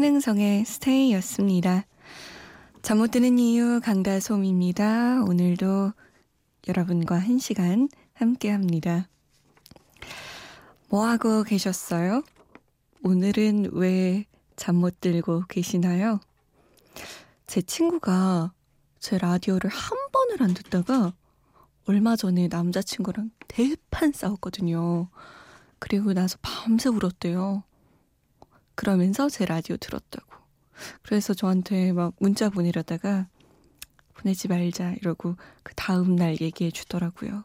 신흥성의 스테이였습니다. 잠 못 드는 이유 강다솜입니다. 오늘도 여러분과 한 시간 함께 합니다. 뭐 하고 계셨어요? 오늘은 왜 잠 못 들고 계시나요? 제 친구가 제 라디오를 한 번을 안 듣다가 얼마 전에 남자친구랑 대판 싸웠거든요. 그리고 나서 밤새 울었대요. 그러면서 제 라디오 들었다고. 그래서 저한테 막 문자 보내려다가 보내지 말자 이러고 그 다음 날 얘기해 주더라고요.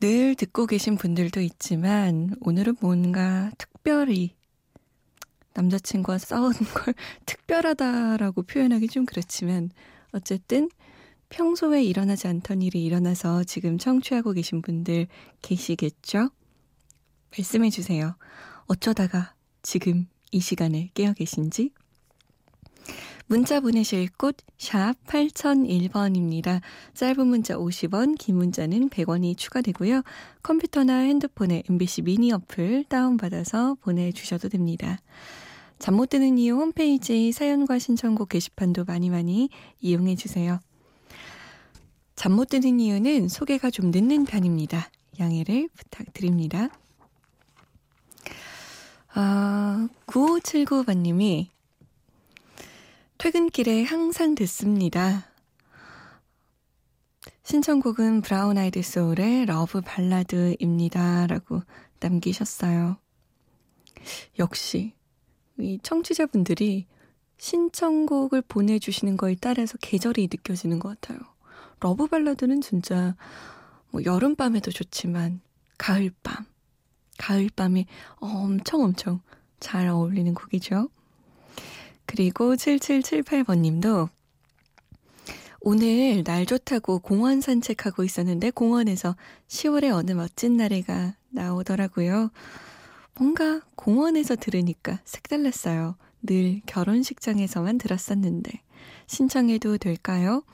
늘 듣고 계신 분들도 있지만 오늘은 뭔가 특별히 남자친구와 싸운 걸 특별하다라고 표현하기 좀 그렇지만 어쨌든 평소에 일어나지 않던 일이 일어나서 지금 청취하고 계신 분들 계시겠죠? 말씀해 주세요. 어쩌다가 지금 이 시간에 깨어 계신지? 문자 보내실 곳 샵 8001번입니다. 짧은 문자 50원, 긴 문자는 100원이 추가되고요. 컴퓨터나 핸드폰에 MBC 미니 어플 다운받아서 보내주셔도 됩니다. 잠 못 드는 이유 홈페이지 사연과 신청곡 게시판도 많이 많이 이용해 주세요. 잠 못 드는 이유는 소개가 좀 늦는 편입니다. 양해를 부탁드립니다. 아, 9579번님이 퇴근길에 항상 듣습니다. 신청곡은 브라운 아이드 소울의 Love Ballad입니다. 라고 남기셨어요. 역시, 이 청취자분들이 신청곡을 보내주시는 거에 따라서 계절이 느껴지는 것 같아요. Love Ballad는 진짜 뭐 여름밤에도 좋지만 가을밤, 가을밤에 엄청 엄청 잘 어울리는 곡이죠. 그리고 7778번님도 오늘 날 좋다고 공원 산책하고 있었는데 공원에서 10월의 어느 멋진 날에가 나오더라고요. 뭔가 공원에서 들으니까 색달랐어요. 늘 결혼식장에서만 들었었는데 신청해도 될까요?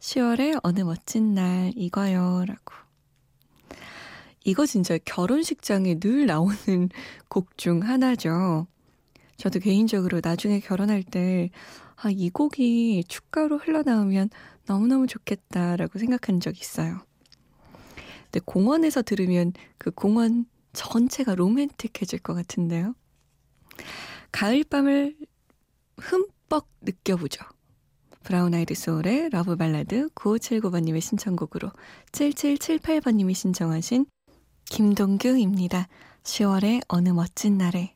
10월의 어느 멋진 날 이거요 라고 이거 진짜 결혼식장에 늘 나오는 곡 중 하나죠. 저도 개인적으로 나중에 결혼할 때, 아, 이 곡이 축가로 흘러나오면 너무너무 좋겠다라고 생각한 적 있어요. 근데 공원에서 들으면 그 공원 전체가 로맨틱해질 것 같은데요. 가을밤을 흠뻑 느껴보죠. 브라운 아이드 소울의 Love Ballad 9579번님의 신청곡으로 7778번님이 신청하신 김동규입니다. 10월의 어느 멋진 날에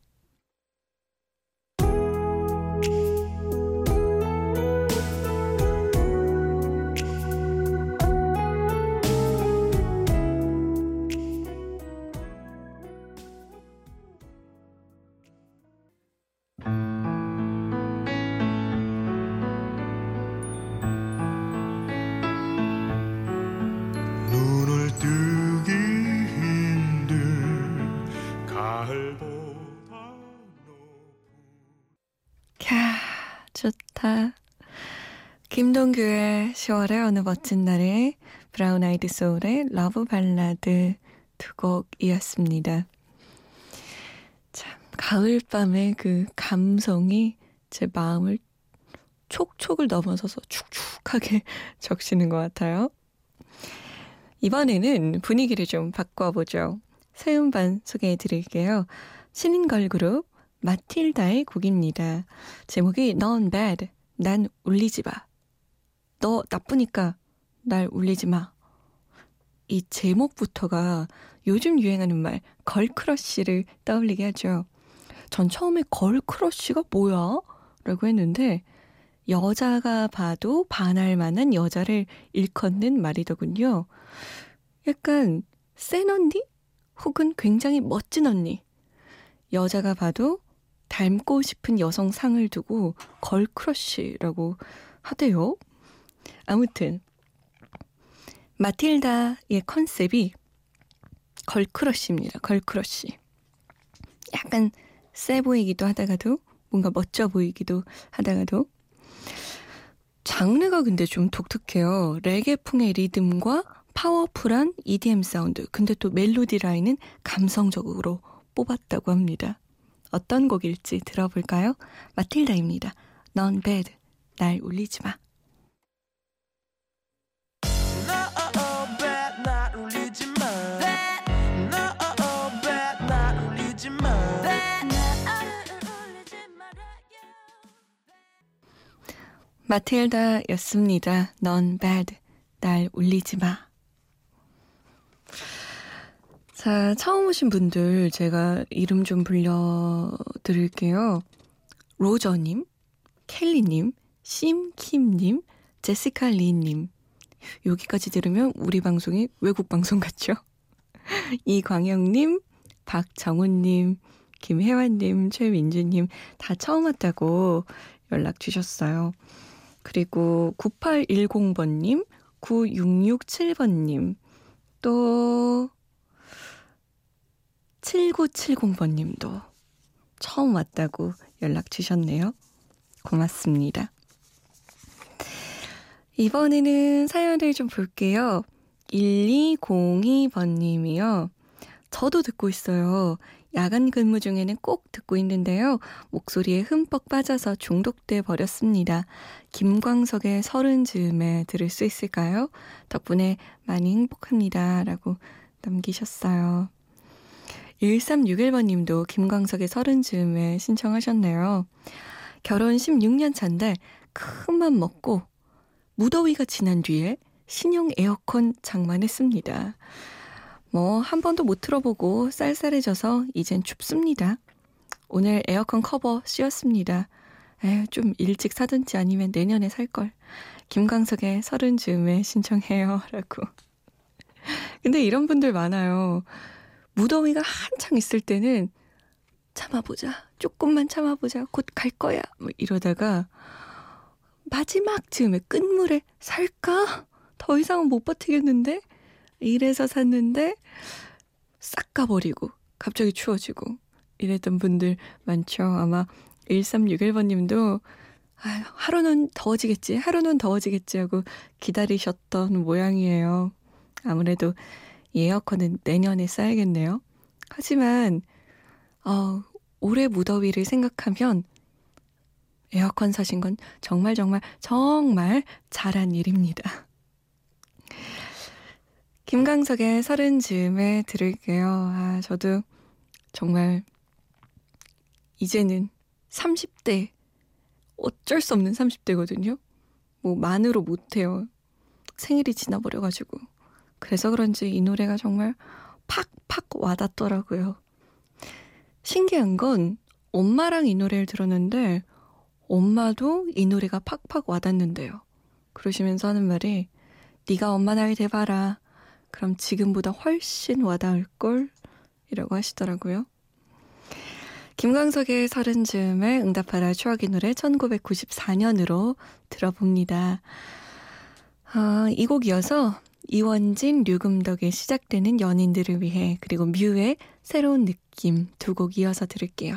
좋다. 김동규의 10월의 어느 멋진 날에 브라운 아이드 소울의 Love Ballad 두 곡이었습니다. 참, 가을밤의 그 감성이 제 마음을 촉촉을 넘어서서 축축하게 적시는 것 같아요. 이번에는 분위기를 좀 바꿔보죠. 새 음반 소개해 드릴게요. 신인 걸 그룹 마틸다의 곡입니다. 제목이 넌 bad. 난 울리지 마. 너 나쁘니까 날 울리지 마. 이 제목부터가 요즘 유행하는 말 걸크러쉬를 떠올리게 하죠. 전 처음에 걸크러쉬가 뭐야? 라고 했는데 여자가 봐도 반할 만한 여자를 일컫는 말이더군요. 약간 센 언니? 혹은 굉장히 멋진 언니. 여자가 봐도 닮고 싶은 여성 상을 두고 girl crush라고 하대요. 아무튼 마틸다의 컨셉이 girl crush입니다. Girl crush. 약간 세 보이기도 하다가도 뭔가 멋져 보이기도 하다가도 장르가 근데 좀 독특해요. 레게풍의 리듬과 파워풀한 EDM 사운드. 근데 또 멜로디 라인은 감성적으로 뽑았다고 합니다. 어떤 곡일지 들어볼까요? 마틸다입니다. 넌 bad. 날 울리지 마. 마틸다였습니다. 넌 bad. 날 울리지 마. 자, 처음 오신 분들 제가 이름 좀 불려드릴게요. 로저님, 켈리님, 심킴님, 제시카 리님. 여기까지 들으면 우리 방송이 외국 방송 같죠? 이광영님, 박정훈님, 김혜환님, 최민주님 다 처음 왔다고 연락 주셨어요. 그리고 9810번님, 9667번님, 또 7970번님도 처음 왔다고 연락 주셨네요. 고맙습니다. 이번에는 사연을 좀 볼게요. 1202번님이요. 저도 듣고 있어요. 야간 근무 중에는 꼭 듣고 있는데요. 목소리에 흠뻑 빠져서 중독돼 버렸습니다. 김광석의 서른 즈음에 들을 수 있을까요? 덕분에 많이 행복합니다. 라고 남기셨어요. 1361번 님도 김광석의 서른 즈음에 신청하셨네요. 결혼 16년 차인데 큰 맘 먹고 무더위가 지난 뒤에 신형 에어컨 장만했습니다. 뭐, 한 번도 못 틀어보고 쌀쌀해져서 이젠 춥습니다. 오늘 에어컨 커버 씌웠습니다. 에휴, 좀 일찍 사든지 아니면 내년에 살걸. 김광석의 서른 즈음에 신청해요. 라고. 근데 이런 분들 많아요. 무더위가 한창 있을 때는 참아보자. 조금만 참아보자. 곧 갈 거야. 뭐 이러다가 마지막 즈음에 끝물에 살까? 더 이상은 못 버티겠는데? 이래서 샀는데 싹 가버리고 갑자기 추워지고 이랬던 분들 많죠. 아마 1361번 님도 아, 하루는 더워지겠지, 하루는 더워지겠지 하고 기다리셨던 모양이에요. 아무래도 이 에어컨은 내년에 써야겠네요. 하지만 어, 올해 무더위를 생각하면 에어컨 사신 건 정말 정말 정말 잘한 일입니다. 김강석의 서른 즈음에 들을게요. 아, 저도 정말 이제는 30대 어쩔 수 없는 30대거든요. 뭐 만으로 못해요. 생일이 지나버려가지고. 그래서 그런지 이 노래가 정말 팍팍 와닿더라고요. 신기한 건 엄마랑 이 노래를 들었는데 엄마도 이 노래가 팍팍 와닿는데요. 그러시면서 하는 말이 네가 엄마 나이 돼봐라. 그럼 지금보다 훨씬 와닿을걸? 이라고 하시더라고요. 김광석의 서른 즈음에 응답하라 추억의 노래 1994년으로 들어봅니다. 아, 이곡 이어서 이원진, 류금덕의 시작되는 연인들을 위해 그리고 뮤의 새로운 느낌 두 곡 이어서 들을게요.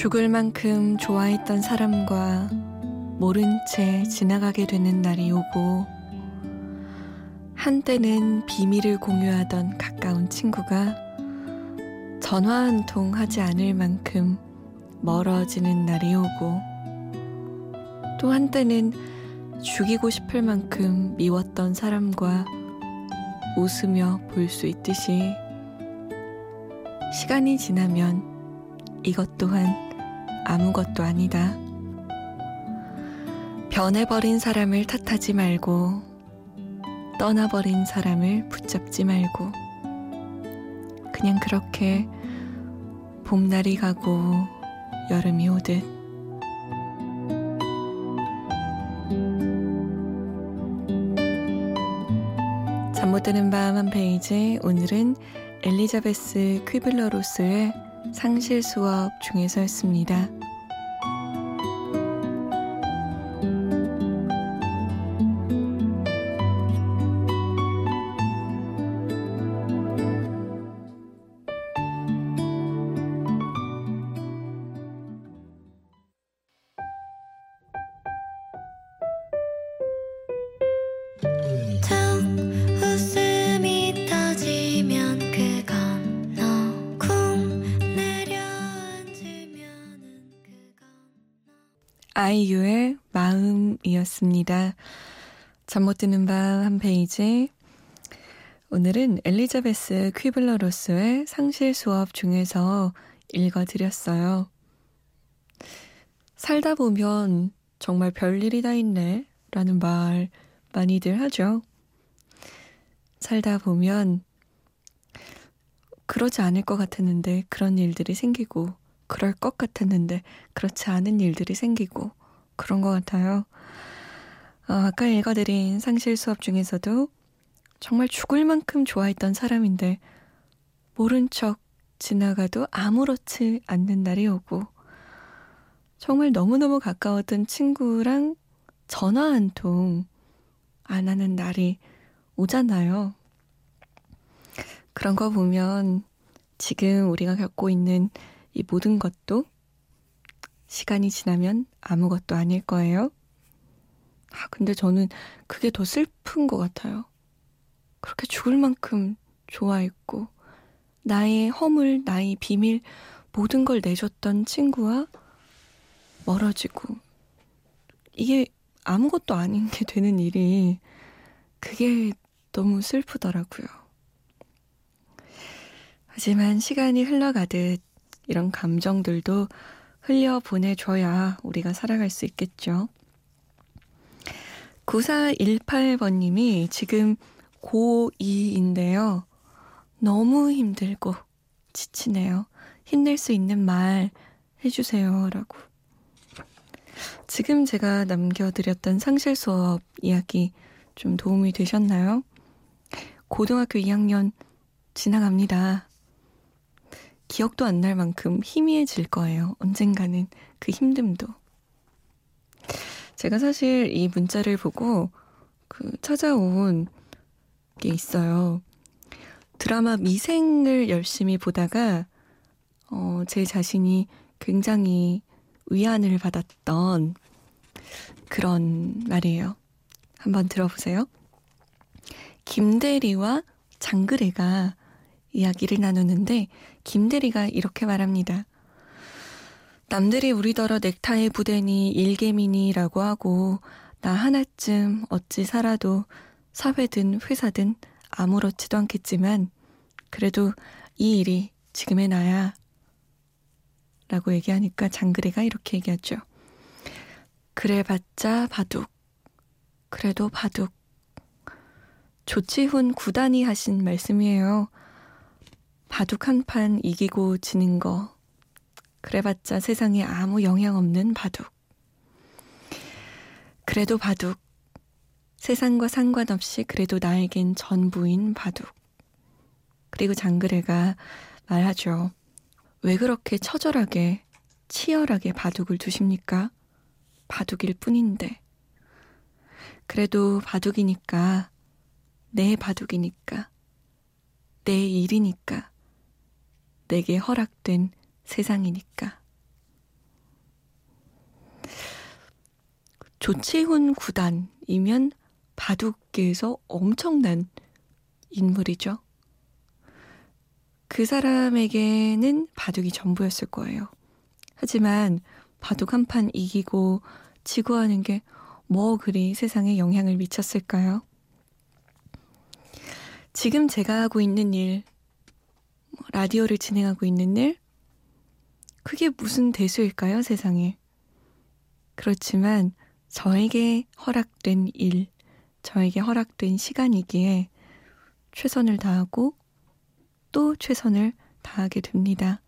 죽을 만큼 좋아했던 사람과 모른 채 지나가게 되는 날이 오고, 한때는 비밀을 공유하던 가까운 친구가 전화 한 통 하지 않을 만큼 멀어지는 날이 오고, 또 한때는 죽이고 싶을 만큼 미웠던 사람과 웃으며 볼 수 있듯이 시간이 지나면 이것 또한 아무것도 아니다. 변해버린 사람을 탓하지 말고, 떠나버린 사람을 붙잡지 말고, 그냥 그렇게 봄날이 가고 여름이 오듯 잠못 드는 밤 한 페이지 오늘은 엘리자베스 퀴블러 로스의 상실 수업 중에서였습니다. 아이유의 마음이었습니다. 잠 못 드는 밤 한 페이지. 오늘은 엘리자베스 퀴블러 로스의 상실 수업 중에서 읽어드렸어요. 살다 보면 정말 별일이 다 있네. 라는 말 많이들 하죠. 살다 보면 그러지 않을 것 같았는데 그런 일들이 생기고 그럴 것 같았는데 그렇지 않은 일들이 생기고 그런 것 같아요. 어, 아까 읽어드린 상실 수업 중에서도 정말 죽을 만큼 좋아했던 사람인데 모른 척 지나가도 아무렇지 않는 날이 오고 정말 너무너무 가까웠던 친구랑 전화 한 통 안 하는 날이 오잖아요. 그런 거 보면 지금 우리가 겪고 있는 이 모든 것도 시간이 지나면 아무것도 아닐 거예요. 아, 근데 저는 그게 더 슬픈 것 같아요. 그렇게 죽을 만큼 좋아했고, 나의 허물, 나의 비밀, 모든 걸 내줬던 친구와 멀어지고, 이게 아무것도 아닌 게 되는 일이, 그게 너무 슬프더라고요. 하지만 시간이 흘러가듯 이런 감정들도 흘려 보내줘야 우리가 살아갈 수 있겠죠. 9418번님이 지금 고2인데요. 너무 힘들고 지치네요. 힘낼 수 있는 말 해주세요. 라고. 지금 제가 남겨드렸던 상실 수업 이야기 좀 도움이 되셨나요? 고등학교 2학년 지나갑니다. 기억도 안 날 만큼 희미해질 거예요. 언젠가는 그 힘듦도. 제가 사실 이 문자를 보고 그 찾아온 게 있어요. 드라마 미생을 열심히 보다가 어, 제 자신이 굉장히 위안을 받았던 그런 말이에요. 한번 들어보세요. 김대리와 장그래가 이야기를 나누는데 김대리가 이렇게 말합니다. 남들이 우리더러 넥타이 부대니 일개미니라고 하고 나 하나쯤 어찌 살아도 사회든 회사든 아무렇지도 않겠지만 그래도 이 일이 지금의 나야 라고 얘기하니까 장그래가 이렇게 얘기하죠. 그래봤자 바둑 그래도 바둑 조치훈 구단이 하신 말씀이에요. 바둑 한 판 이기고 지는 거 그래봤자 세상에 아무 영향 없는 바둑. 그래도 바둑. 세상과 상관없이 그래도 나에겐 전부인 바둑. 그리고 장그래가 말하죠. 왜 그렇게 처절하게, 치열하게 바둑을 두십니까? 바둑일 뿐인데. 그래도 바둑이니까, 내 바둑이니까, 내 일이니까, 내게 허락된 세상이니까. 조치훈 구단이면 바둑계에서 엄청난 인물이죠. 그 사람에게는 바둑이 전부였을 거예요. 하지만 바둑 한 판 이기고 지고 하는 게 뭐 그리 세상에 영향을 미쳤을까요? 지금 제가 하고 있는 일, 뭐 라디오를 진행하고 있는 일, 그게 무슨 대수일까요, 세상에? 그렇지만 저에게 허락된 일, 저에게 허락된 시간이기에 최선을 다하고 또 최선을 다하게 됩니다.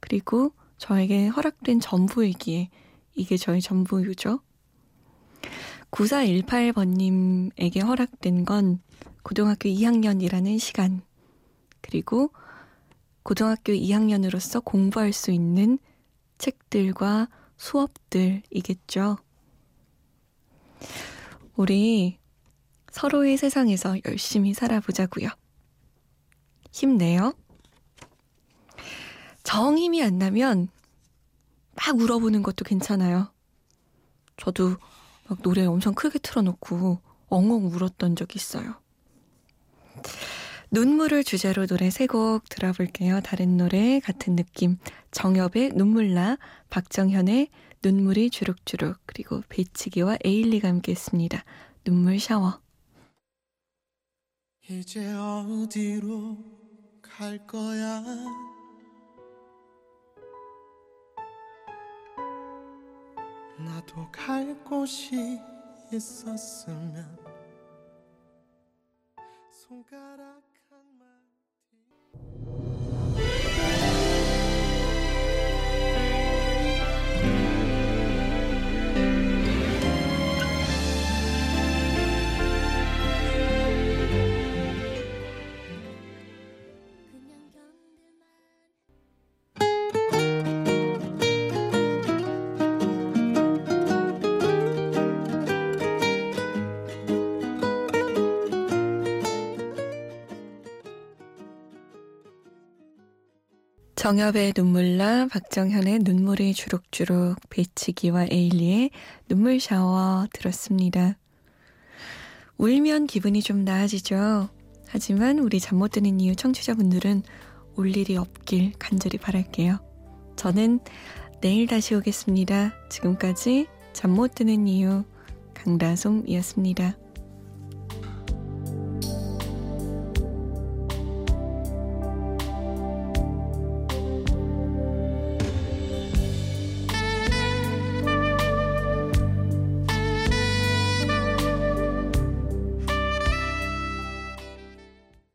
그리고 저에게 허락된 전부이기에 이게 저의 전부유죠. 9418번님에게 허락된 건 고등학교 2학년이라는 시간, 그리고 고등학교 2학년으로서 공부할 수 있는 책들과 수업들이겠죠. 우리 서로의 세상에서 열심히 살아보자고요. 힘내요. 정 힘이 안 나면 막 울어보는 것도 괜찮아요. 저도 막 노래 엄청 크게 틀어놓고 엉엉 울었던 적 있어요. 눈물을 주제로 노래 세 곡 들어볼게요. 다른 노래 같은 느낌. 정엽의 눈물나, 박정현의 눈물이 주룩주룩, 그리고 배치기와 에일리가 함께 했습니다. 눈물 샤워. 이제 어디로 갈 거야? 나도 갈 곳이 있었으면 손가락 정엽의 눈물나 박정현의 눈물이 주룩주룩 배치기와 에일리의 눈물 샤워 들었습니다. 울면 기분이 좀 나아지죠. 하지만 우리 잠 못 드는 이유 청취자분들은 올 일이 없길 간절히 바랄게요. 저는 내일 다시 오겠습니다. 지금까지 잠 못 드는 이유 강다솜이었습니다.